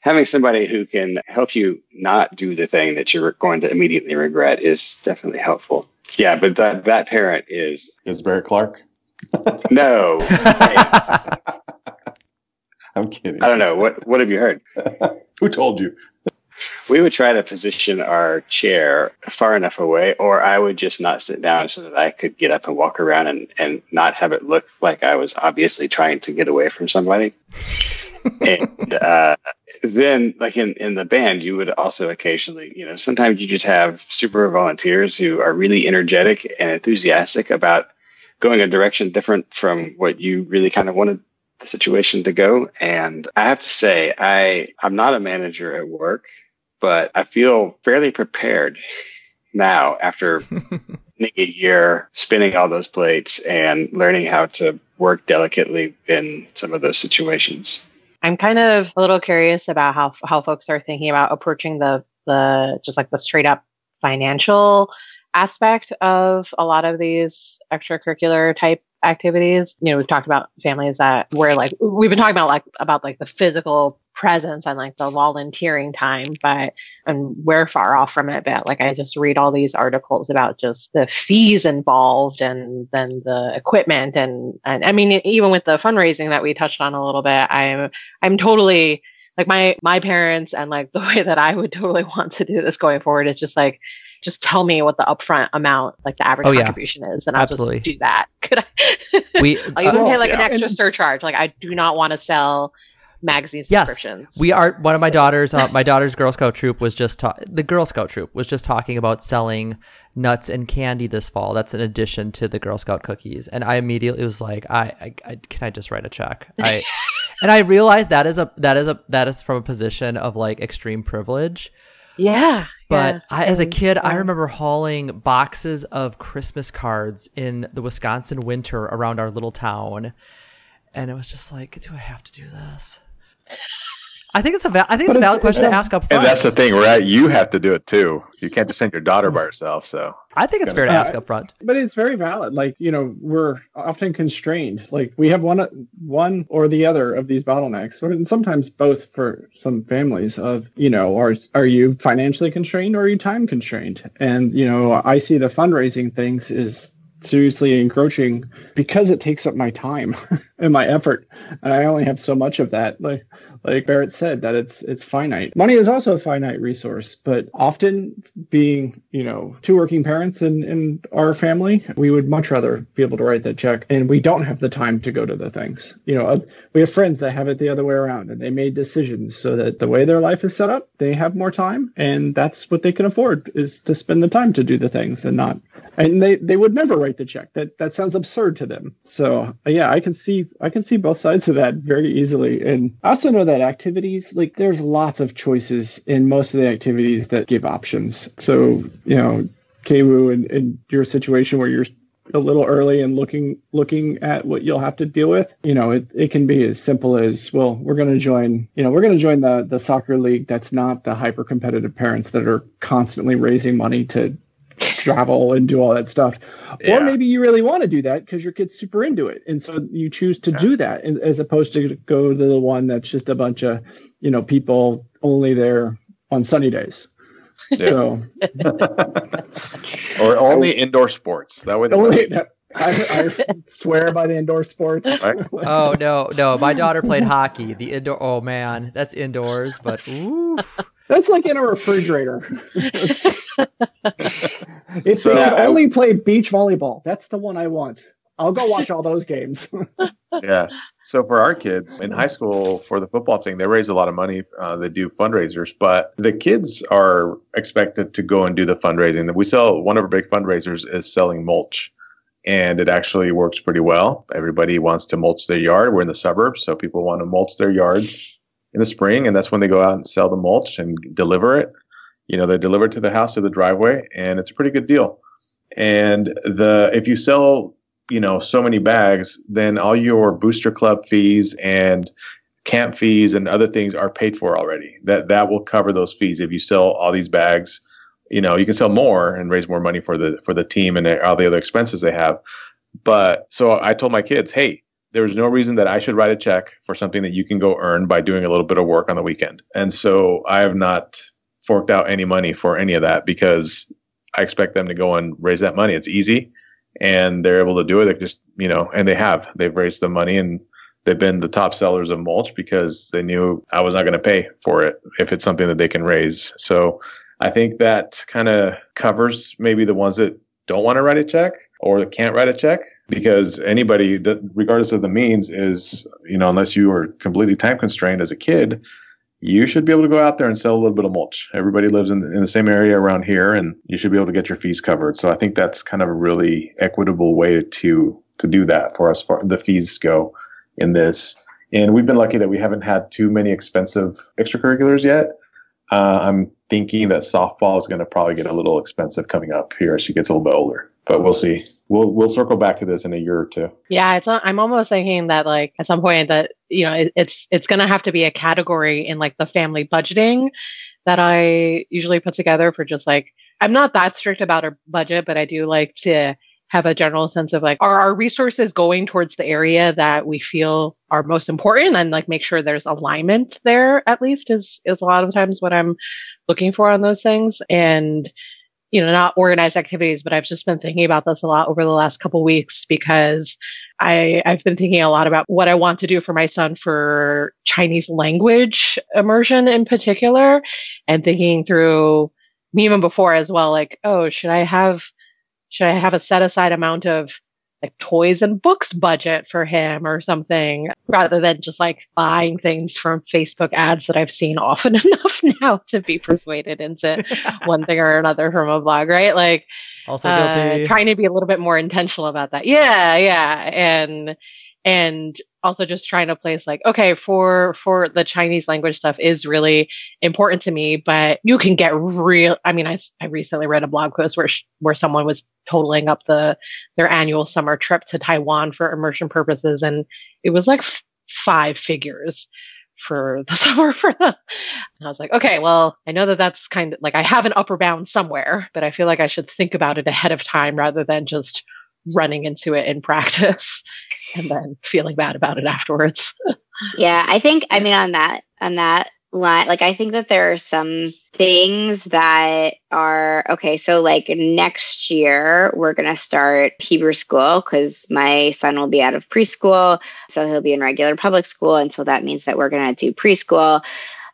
having somebody who can help you not do the thing that you're going to immediately regret is definitely helpful. Yeah, but that that parent is is Barrett Clark. No, *laughs* I'm kidding. I don't know what what have you heard? *laughs* who told you? We would try to position our chair far enough away, or I would just not sit down so that I could get up and walk around and, and not have it look like I was obviously trying to get away from somebody. and uh, then like in, in the band you would also occasionally you know sometimes you just have super volunteers who are really energetic and enthusiastic about going a direction different from what you really kind of wanted the situation to go. And i have to say i i'm not a manager at work but i feel fairly prepared *laughs* now after *laughs* a year spinning all those plates and learning how to work delicately in some of those situations. I'm kind of a little curious about how how folks are thinking about approaching the the just like the straight up financial aspect of a lot of these extracurricular type activities. You know, we've talked about families that were like we've been talking about like about like the physical presence and like the volunteering time, but and we're far off from it. But like I just read all these articles about just the fees involved and then the equipment and and I mean even with the fundraising that we touched on a little bit, I'm I'm totally like my my parents and like *laughs* the way that I would totally want to do this going forward is just like just tell me what the upfront amount, like the average oh, contribution yeah. is, and I'll Absolutely. just do that. *laughs* Could I? *laughs* we I'll even uh, pay like yeah. an extra surcharge. Like I do not want to sell magazine subscriptions. Yes, we are. One of my daughters, uh, my daughter's Girl Scout troop was just ta- the Girl Scout troop was just talking about selling nuts and candy this fall. That's an addition to the Girl Scout cookies, and I immediately was like, I, I, I can I just write a check? I, *laughs* and I realized that is a that is a that is from a position of like extreme privilege yeah. But yeah, I, as a kid, I remember hauling boxes of Christmas cards in the Wisconsin winter around our little town. And it was just like, do I have to do this? I think it's a va- I think it's a valid question to ask up front. And that's the thing, right? You have to do it too. You can't just send your daughter by herself. So I think it's fair to ask up front. But it's very valid. Like you know, we're often constrained. Like we have one one or the other of these bottlenecks, and sometimes both for some families. Of you know, are are you financially constrained or are you time constrained? And you know, I see the fundraising things is seriously encroaching because it takes up my time *laughs* and my effort. And i only have so much of that like like barrett said that it's it's finite. Money is also a finite resource but often being you know two working parents in in our family we would much rather be able to write that check. And we don't have the time to go to the things. You know we have friends that have it the other way around and they made decisions so that the way their life is set up they have more time and that's what they can afford is to spend the time to do the things and not and they they would never write the check. That that sounds absurd to them. So yeah, I can see I can see both sides of that very easily. And I also know that activities like there's lots of choices in most of the activities that give options. So you know, Kwu in, in your situation where you're a little early and looking looking at what you'll have to deal with you know it, it can be as simple as well we're going to join you know we're going to join the the soccer league that's not the hyper competitive parents that are constantly raising money to travel and do all that stuff. Yeah. Or maybe you really want to do that because your kid's super into it. And so you choose to Yeah. do that as- as opposed to go to the one that's just a bunch of, you know, people only there on sunny days. Yeah. So *laughs* or only indoor sports. That way, the only, I, I swear by the indoor sports. Right. Oh no, no! My *laughs* daughter played hockey. The indoor. Oh man, that's indoors, but ooh. That's like in a refrigerator. *laughs* if So, they could I- only play beach volleyball, that's the one I want. I'll go watch all those games. *laughs* yeah. So for our kids in high school for the football thing, they raise a lot of money. Uh, they do fundraisers, but the kids are expected to go and do the fundraising. We sell one of our big fundraisers is selling mulch, and it actually works pretty well. Everybody wants to mulch their yard. We're in the suburbs, so people want to mulch their yards in the spring, and that's when they go out and sell the mulch and deliver it. You know, they deliver it to the house or the driveway, and it's a pretty good deal. And the if you sell you know so many bags then all your booster club fees and camp fees and other things are paid for already. That that will cover those fees if you sell all these bags. You know you can sell more and raise more money for the for the team and all the other expenses they have. But so i told my kids hey there's no reason that i should write a check for something that you can go earn by doing a little bit of work on the weekend. And so i have not forked out any money for any of that because i expect them to go and raise that money it's easy and they're able to do it. They just, you know, and they have. They've raised the money and they've been the top sellers of mulch because they knew I was not going to pay for it if it's something that they can raise. So I think that kind of covers maybe the ones that don't want to write a check or that can't write a check because anybody that regardless of the means is, you know, unless you are completely time constrained as a kid, you should be able to go out there and sell a little bit of mulch. Everybody lives in, in the same area around here, and you should be able to get your fees covered. So I think that's kind of a really equitable way to to do that for us. Far the fees go in this, and we've been lucky that we haven't had too many expensive extracurriculars yet. Uh, I'm thinking that softball is going to probably get a little expensive coming up here as she gets a little bit older, but we'll see. We'll we'll circle back to this in a year or two. Yeah, it's. I'm almost thinking that like at some point that you know it, it's it's going to have to be a category in like the family budgeting that I usually put together for just like I'm not that strict about our budget, but I do like to have a general sense of like are our resources going towards the area that we feel are most important and like make sure there's alignment there at least is is a lot of times what I'm looking for on those things and you know not organized activities but I've just been thinking about this a lot over the last couple weeks because I I've been thinking a lot about what I want to do for my son for Chinese language immersion in particular and thinking through me even before as well like oh should I have should I have a set aside amount of like toys and books budget for him or something rather than just like buying things from Facebook ads that I've seen often *laughs* enough now to be persuaded into *laughs* one thing or another from a blog, right? Like Also uh, trying to be a little bit more intentional about that. Yeah, yeah. And and also just trying to place like okay for for the chinese language stuff is really important to me but you can get real i mean i, I recently read a blog post where sh- where someone was totaling up the their annual summer trip to taiwan for immersion purposes and it was like f- five figures for the *laughs* summer for them. And i was like okay well i know that that's kind of like i have an upper bound somewhere but i feel like i should think about it ahead of time rather than just running into it in practice *laughs* and then feeling bad about it afterwards. *laughs* Yeah, I think I mean on that on that line, like I think that there are some things that are okay. So like next year we're gonna start Hebrew school because my son will be out of preschool, so he'll be in regular public school, and so that means that we're gonna do preschool,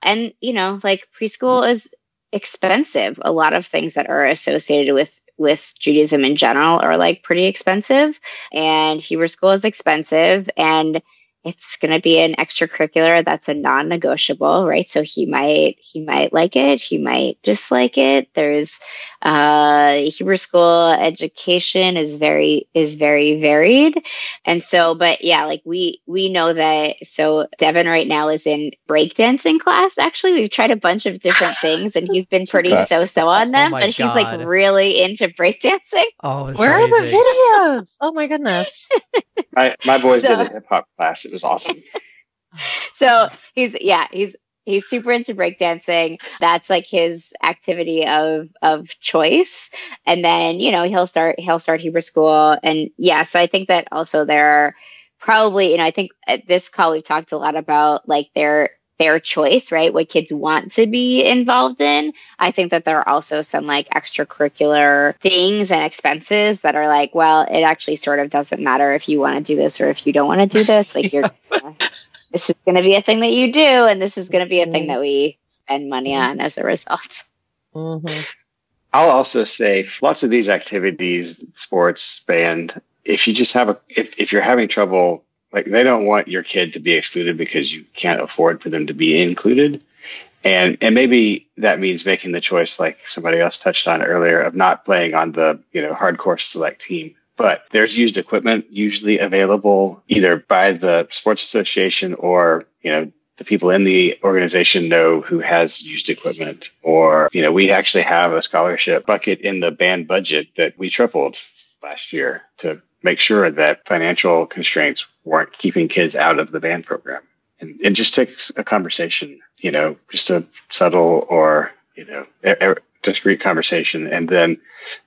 and you know like preschool is expensive. A lot of things that are associated with with Judaism in general are like pretty expensive, and Hebrew school is expensive, and it's going to be an extracurricular that's a non-negotiable right so he might he might like it he might dislike it there's uh hebrew school education is very is very varied and so but yeah like we we know that so devin right now is in breakdancing class actually we've tried a bunch of different *laughs* things and he's been pretty so-so on Oh them my but he's God. like really into breakdancing Oh, it's Where are the videos? Oh my goodness. *laughs* My my boys did a hip hop class. It was awesome. *laughs* so he's yeah he's He's super into breakdancing. That's like his activity of of choice. And then, you know, he'll start he'll start Hebrew school. And yeah, so I think that also there are probably, you know, I think at this call we've talked a lot about like their their choice, right? What kids want to be involved in. I think that there are also some like extracurricular things and expenses that are like, well, it actually sort of doesn't matter if you want to do this or if you don't want to do this. Like you're *laughs* this is going to be a thing that you do, and this is going to be a thing that we spend money on as a result. Mm-hmm. I'll also say lots of these activities, sports, band, if you just have a, if, if you're having trouble, like they don't want your kid to be excluded because you can't afford for them to be included. And, and maybe that means making the choice, like somebody else touched on earlier, of not playing on the, you know, hardcore select team but there's used equipment usually available either by the sports association or, you know, the people in the organization know who has used equipment or, you know, we actually have a scholarship bucket in the band budget that we tripled last year to make sure that financial constraints weren't keeping kids out of the band program. And it just takes a conversation, you know, just a subtle or, you know, a discreet conversation. And then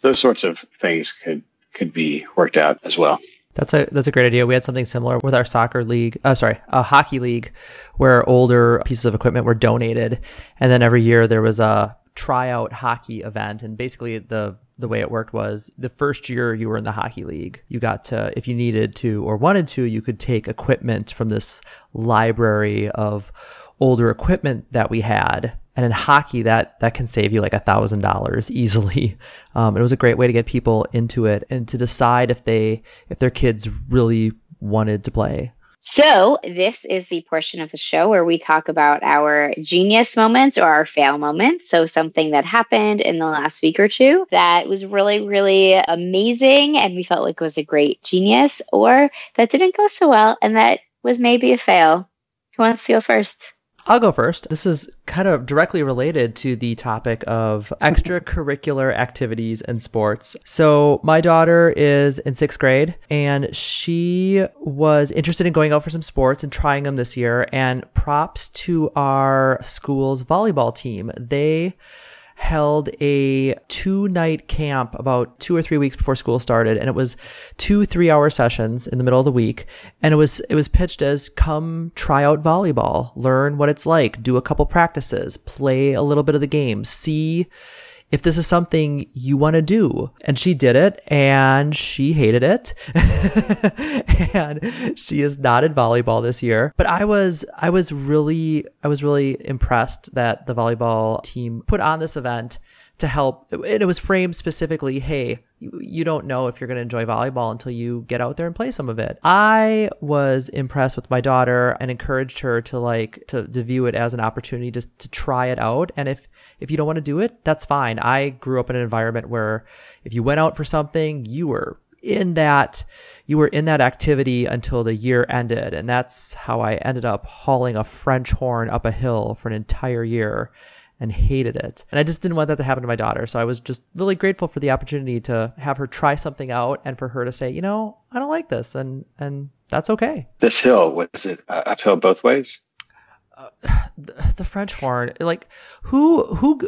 those sorts of things could could be worked out as well. That's a that's a great idea. We had something similar with our soccer league. Oh, sorry, a hockey league, where older pieces of equipment were donated, and then every year there was a tryout hockey event. And basically, the the way it worked was the first year you were in the hockey league, you got to, if you needed to or wanted to, you could take equipment from this library of older equipment that we had and in hockey, that that can save you like a thousand dollars *laughs* easily. Um, it was a great way to get people into it and to decide if they if their kids really wanted to play. So, this is the portion of the show where we talk about our genius moments or our fail moments. So, something that happened in the last week or two that was really, really amazing and we felt like was a great genius, or that didn't go so well and that was maybe a fail. Who wants to go first? I'll go first. This is kind of directly related to the topic of *laughs* extracurricular activities and sports. So, my daughter is in sixth grade and she was interested in going out for some sports and trying them this year. And props to our school's volleyball team. They held a two night camp about two or three weeks before school started and it was two three hour sessions in the middle of the week and it was it was pitched as come try out volleyball. Learn what it's like. Do a couple practices. Play a little bit of the game. See if this is something you want to do. And she did it and she hated it. *laughs* and she is not in volleyball this year. But I was I was really I was really impressed that the volleyball team put on this event to help and it was framed specifically, hey, you don't know if you're going to enjoy volleyball until you get out there and play some of it. I was impressed with my daughter and encouraged her to like to, to view it as an opportunity to to try it out and if if you don't want to do it, that's fine. I grew up in an environment where if you went out for something, you were in that you were in that activity until the year ended and that's how I ended up hauling a French horn up a hill for an entire year and hated it. And I just didn't want that to happen to my daughter. So I was just really grateful for the opportunity to have her try something out and for her to say, you know, I don't like this and and that's okay. This hill was it uh, uphill both ways? Uh, the, the French horn, like who who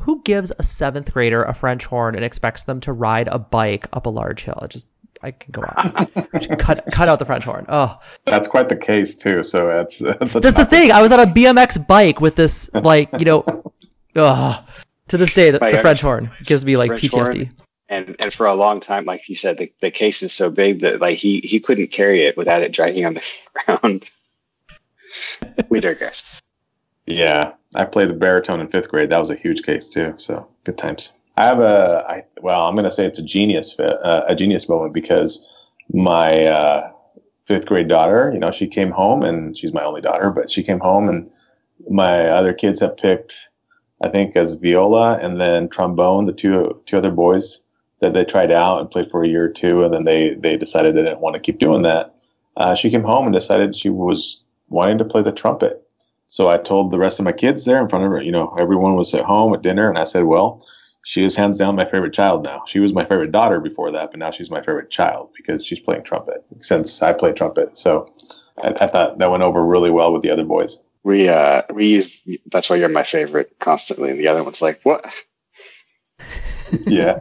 who gives a seventh grader a French horn and expects them to ride a bike up a large hill? It just I can go on. *laughs* cut cut out the French horn. Oh, that's quite the case too. So that's that's, that's the thing. I was on a BMX bike with this, like you know, *laughs* oh, to this day, the, the French horn gives me like French PTSD. Horn, and and for a long time, like you said, the, the case is so big that like he he couldn't carry it without it dragging on the *laughs* ground *laughs* we digress. Yeah, I played the baritone in fifth grade. That was a huge case too. So good times. I have a, I, well, I'm going to say it's a genius, uh, a genius moment because my uh, fifth grade daughter, you know, she came home and she's my only daughter, but she came home and my other kids have picked, I think, as viola and then trombone, the two two other boys that they tried out and played for a year or two, and then they they decided they didn't want to keep doing that. Uh, she came home and decided she was wanting to play the trumpet. So I told the rest of my kids there in front of her, you know, everyone was at home at dinner, and I said, well, she is hands down my favorite child now. She was my favorite daughter before that, but now she's my favorite child because she's playing trumpet since I play trumpet. So I, I thought that went over really well with the other boys. we uh we use that's why you're my favorite constantly, and the other one's like what? *laughs* yeah,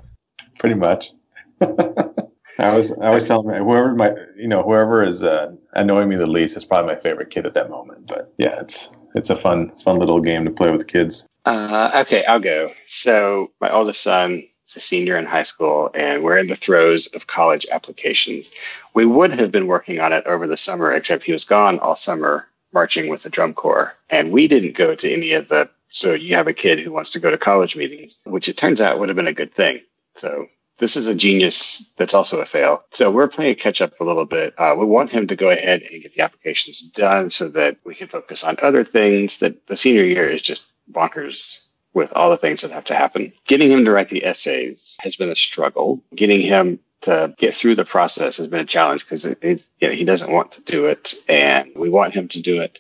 pretty much. *laughs* I was I always telling whoever my you know whoever is uh, annoying me the least is probably my favorite kid at that moment. But yeah, it's it's a fun fun little game to play with the kids. Uh, okay, I'll go. So my oldest son is a senior in high school, and we're in the throes of college applications. We would have been working on it over the summer, except he was gone all summer marching with the drum corps, and we didn't go to any of the. So you have a kid who wants to go to college meetings, which it turns out would have been a good thing. So this is a genius that's also a fail. So we're playing catch up a little bit. Uh, we want him to go ahead and get the applications done so that we can focus on other things. That the senior year is just bonkers with all the things that have to happen. Getting him to write the essays has been a struggle. Getting him to get through the process has been a challenge because you know, he doesn't want to do it, and we want him to do it.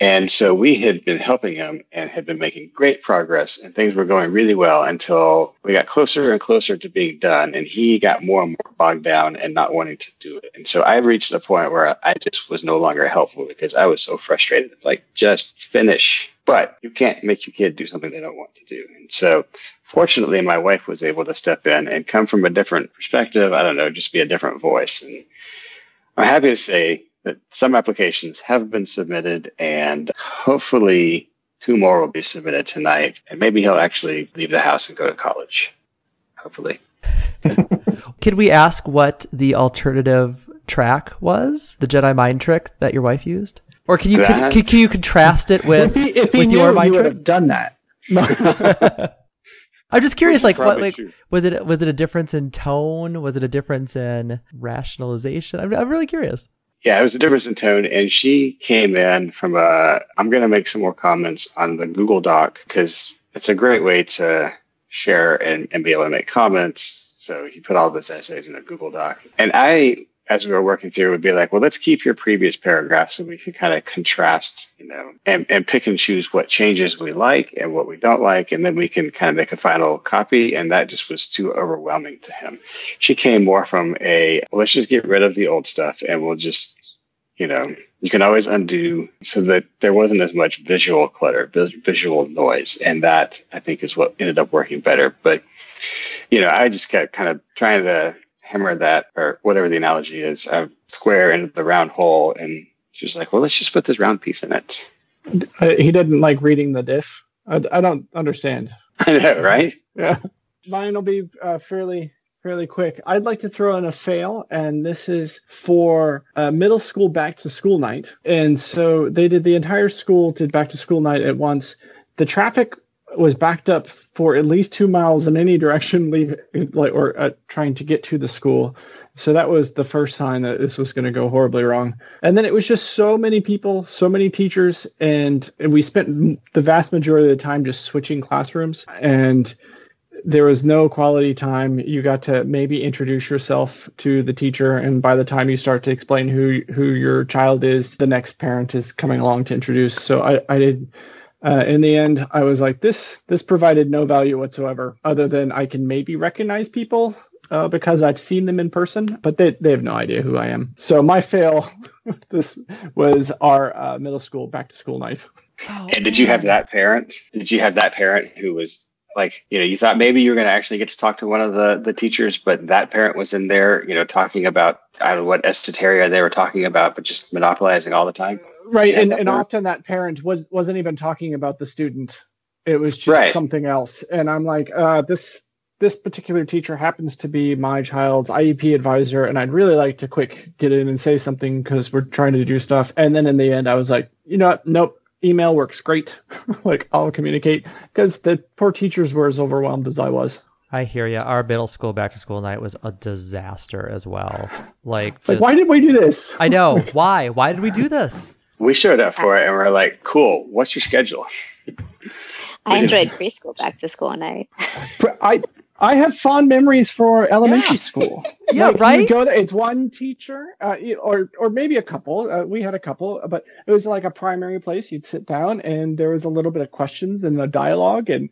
And so we had been helping him and had been making great progress, and things were going really well until we got closer and closer to being done. And he got more and more bogged down and not wanting to do it. And so I reached the point where I just was no longer helpful because I was so frustrated. Like, just finish. But you can't make your kid do something they don't want to do. And so fortunately, my wife was able to step in and come from a different perspective. I don't know, just be a different voice. And I'm happy to say some applications have been submitted and hopefully two more will be submitted tonight. And maybe he'll actually leave the house and go to college. Hopefully. *laughs* Could we ask what the alternative track was? The Jedi mind trick that your wife used? Or can you can, can, can, you contrast it with if he, if he with your mind trick? have done that. *laughs* I'm just curious, like what, like true. was it was it a difference in tone? Was it a difference in rationalization? I'm, I'm really curious. Yeah, it was a difference in tone. And she came in from a, I'm going to make some more comments on the Google Doc because it's a great way to share and, and be able to make comments. So he put all his essays in a Google Doc. And I, as we were working through, would be like, well, let's keep your previous paragraph so we can kind of contrast, you know, and, and pick and choose what changes we like and what we don't like. And then we can kind of make a final copy. And that just was too overwhelming to him. She came more from a, well, let's just get rid of the old stuff and we'll just you know, you can always undo so that there wasn't as much visual clutter, vis- visual noise. And that I think is what ended up working better. But, you know, I just kept kind of trying to hammer that or whatever the analogy is, a square into the round hole. And she was like, well, let's just put this round piece in it. Uh, he didn't like reading the diff. I, I don't understand. *laughs* I know, right? Yeah. Mine will be uh, fairly fairly quick. I'd like to throw in a fail, and this is for uh, middle school back to school night. And so they did the entire school did back to school night at once. The traffic was backed up for at least two miles in any direction, *laughs* leave like or uh, trying to get to the school. So that was the first sign that this was going to go horribly wrong. And then it was just so many people, so many teachers, and, and we spent the vast majority of the time just switching classrooms and there was no quality time. You got to maybe introduce yourself to the teacher, and by the time you start to explain who who your child is, the next parent is coming along to introduce. So I, I did. Uh, in the end, I was like, this this provided no value whatsoever, other than I can maybe recognize people uh, because I've seen them in person, but they they have no idea who I am. So my fail, *laughs* this was our uh, middle school back to school night. Oh, And did you have that parent? Did you have that parent who was like, you know, you thought maybe you were going to actually get to talk to one of the the teachers, but that parent was in there, you know, talking about I don't know what esoteria they were talking about, but just monopolizing all the time. Right, and, and often that parent was wasn't even talking about the student; it was just Right. something else. And I'm like, uh, this this particular teacher happens to be my child's IEP advisor, and I'd really like to quick get in and say something because we're trying to do stuff. And then in the end, I was like, you know what? Nope. Email works great. *laughs* like I'll communicate because the poor teachers were as overwhelmed as I was. I hear you. Our middle school back to school night was a disaster as well. Like, It's like, why did we do this? I know *laughs* why. Why did we do this? We showed up for it, and we're like, "Cool, what's your schedule?" I enjoyed preschool back to school night. I I have fond memories for elementary Yeah. school. *laughs* Yeah, Like, you right? go there. It's one teacher, uh, or or maybe a couple. Uh, we had a couple, but it was like a primary place. You'd sit down, and there was a little bit of questions and the dialogue, and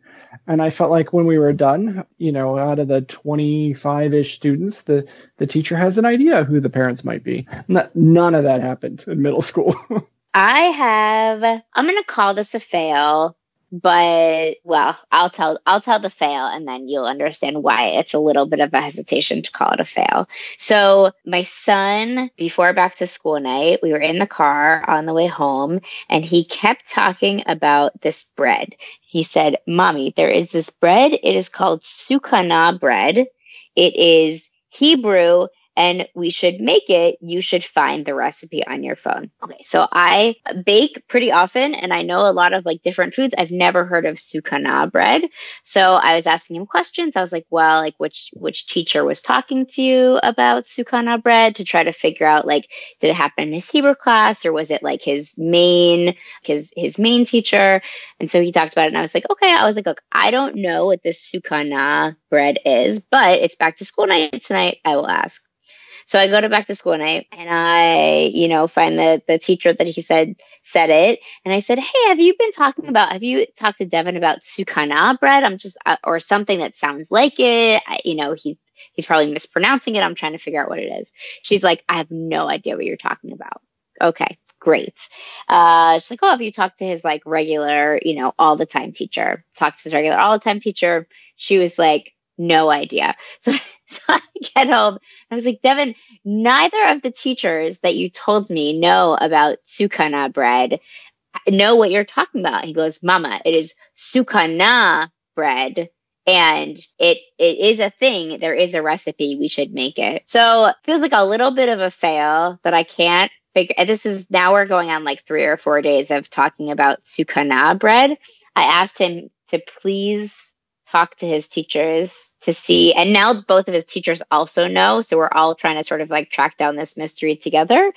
and I felt like when we were done, you know, out of the twenty five ish students, the the teacher has an idea who the parents might be. N- none of that happened in middle school. *laughs* I have, I'm going to call this a fail but well i'll tell i'll tell the fail and then you'll understand why it's a little bit of a hesitation to call it a fail. So my son before back to school night we were in the car on the way home and he kept talking about this bread. He said mommy there is this bread. It is called sukana bread. It is hebrew and we should make it, you should find the recipe on your phone. Okay, so I bake pretty often and I know a lot of like different foods. I've never heard of sukana bread. So I was asking him questions. I was like, well, like which which teacher was talking to you about sukana bread to try to figure out like did it happen in his Hebrew class or was it like his main his his main teacher? And so he talked about it and I was like, okay, I was like, look, I don't know what this sukana bread is, but it's back to school night tonight. I will ask. So I go to back to school night and I, you know, find the the teacher that he said said it. And I said, Hey, have you been talking about, have you talked to Devin about sukana bread? I'm just, uh, or something that sounds like it. I, you know, he, he's probably mispronouncing it. I'm trying to figure out what it is. She's like, I have no idea what you're talking about. Okay, great. Uh, she's like, oh, have you talked to his like regular, you know, all the time teacher? Talked to his regular all the time teacher. She was like, no idea. *laughs* So *laughs* so I get home. I was like, Devin, neither of the teachers that you told me know about sukana bread know what you're talking about. He goes, Mama, it is sukana bread. And it it is a thing. There is a recipe. We should make it. So it feels like a little bit of a fail that I can't figure. This is now we're going on like three or four days of talking about sukana bread. I asked him to please talk to his teachers to see. And now both of his teachers also know. So we're all trying to sort of like track down this mystery together.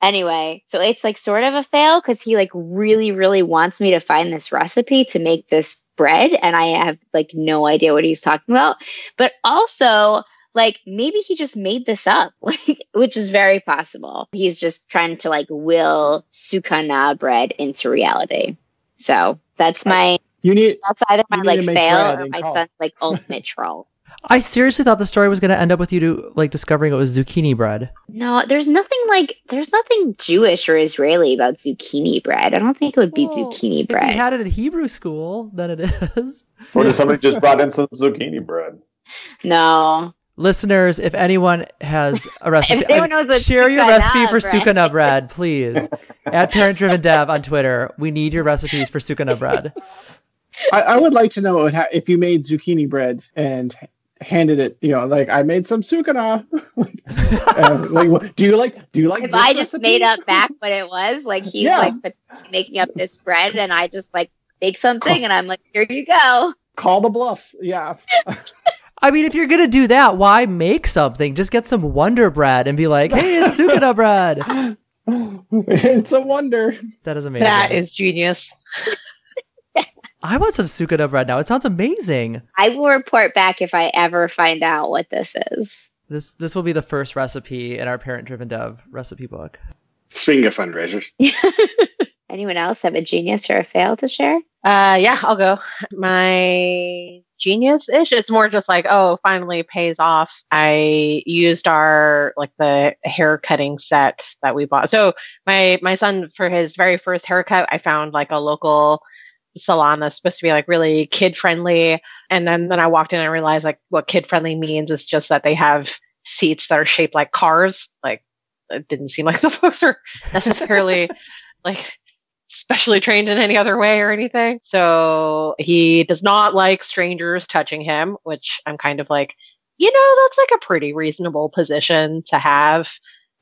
Anyway, so it's like sort of a fail because he like really, really wants me to find this recipe to make this bread. And I have like no idea what he's talking about. But also, like maybe he just made this up, *laughs* like which is very possible. He's just trying to like will sukana bread into reality. So that's my you need that's either my like fail or my son's like ultimate *laughs* troll. I seriously thought the story was going to end up with you to, like discovering it was zucchini bread. No, there's nothing like there's nothing Jewish or Israeli about zucchini bread. I don't think it would be well, zucchini bread. If we had it at Hebrew school, then it is. *laughs* Or did somebody just brought in some zucchini bread? No. Listeners, if anyone has a recipe, share your recipe for sukana bread, please. *laughs* At Parent Driven Dev on Twitter, we need your recipes for sukana bread. I, I, would like to know if you made zucchini bread and handed it, you know, like I made some sukana. uh, *laughs* like, do you like? Do you like? If I just recipe? made up back what it was, like he's yeah. like making up this bread, and I just like make something, and I'm like, here you go. Call the bluff. Yeah. *laughs* I mean, if you're gonna do that, why make something? Just get some Wonder Bread and be like, "Hey, it's sukana bread." *laughs* it's a wonder. That is amazing. That is genius. I want some sukana bread now. It sounds amazing. I will report back if I ever find out what this is. This this will be the first recipe in our parent driven dev recipe book. Speaking of fundraisers. *laughs* Anyone else have a genius or a fail to share? Uh yeah, I'll go. My genius ish. It's more just like, oh, finally pays off. I used our like the hair cutting set that we bought. So my my son for his very first haircut, I found like a local salon that's supposed to be like really kid friendly. And then then I walked in and realized like what kid friendly means is just that they have seats that are shaped like cars. Like it didn't seem like *laughs* the folks are necessarily *laughs* like specially trained in any other way or anything. So he does not like strangers touching him, which I'm kind of like, you know, that's like a pretty reasonable position to have,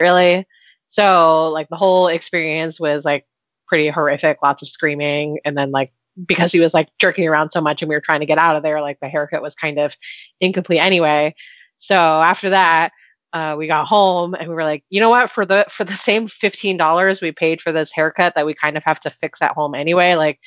really. So like the whole experience was like pretty horrific, lots of screaming, and then like because he was like jerking around so much and we were trying to get out of there, like the haircut was kind of incomplete anyway. So after that, uh, we got home and we were like, you know what? For the for the same fifteen dollars we paid for this haircut that we kind of have to fix at home anyway, like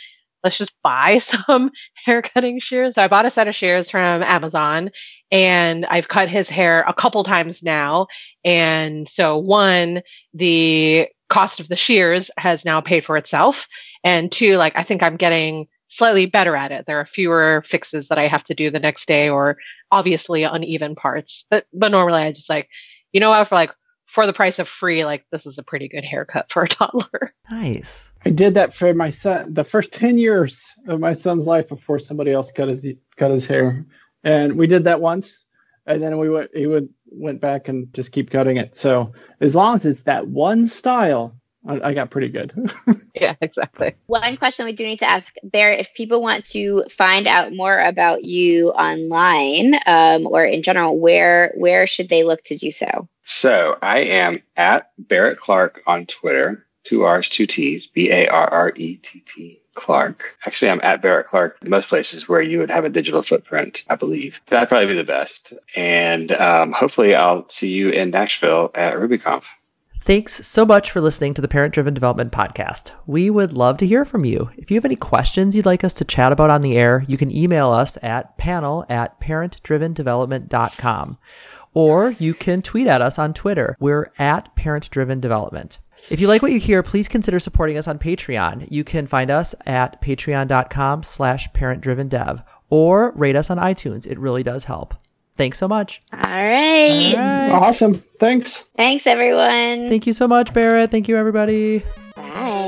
let's just buy *laughs* some hair cutting shears. So I bought a set of shears from Amazon and I've cut his hair a couple times now. And so one, the cost of the shears has now paid for itself. And two, like I think I'm getting slightly better at it. There are fewer fixes that I have to do the next day or obviously uneven parts. But but normally I just like, you know what, for like for the price of free, like this is a pretty good haircut for a *laughs* toddler. Nice. I did that for my son the first 10 years of my son's life before somebody else cut his cut his hair. And we did that once and then we went he would went back and just keep cutting it. So as long as it's that one style, I, I got pretty good. *laughs* yeah, exactly. One question we do need to ask Barrett if people want to find out more about you online um, or in general, where where should they look to do so? So I am at Barrett Clark on Twitter, two R's, two T's, B A R R E T T Clark. Actually, I'm at Barrett Clark. Most places where you would have a digital footprint, I believe. That'd probably be the best. And um, hopefully, I'll see you in Nashville at RubyConf. Thanks so much for listening to the Parent Driven Development Podcast. We would love to hear from you. If you have any questions you'd like us to chat about on the air, you can email us at panel at parentdrivendevelopment.com or you can tweet at us on Twitter. We're at Parent Driven Development. If you like what you hear, please consider supporting us on Patreon. You can find us at patreon.com slash parentdrivendev or rate us on iTunes. It really does help. Thanks so much. All right. All right. awesome. Thanks. Thanks, everyone. Thank you so much, Barrett. Thank you, everybody. Bye.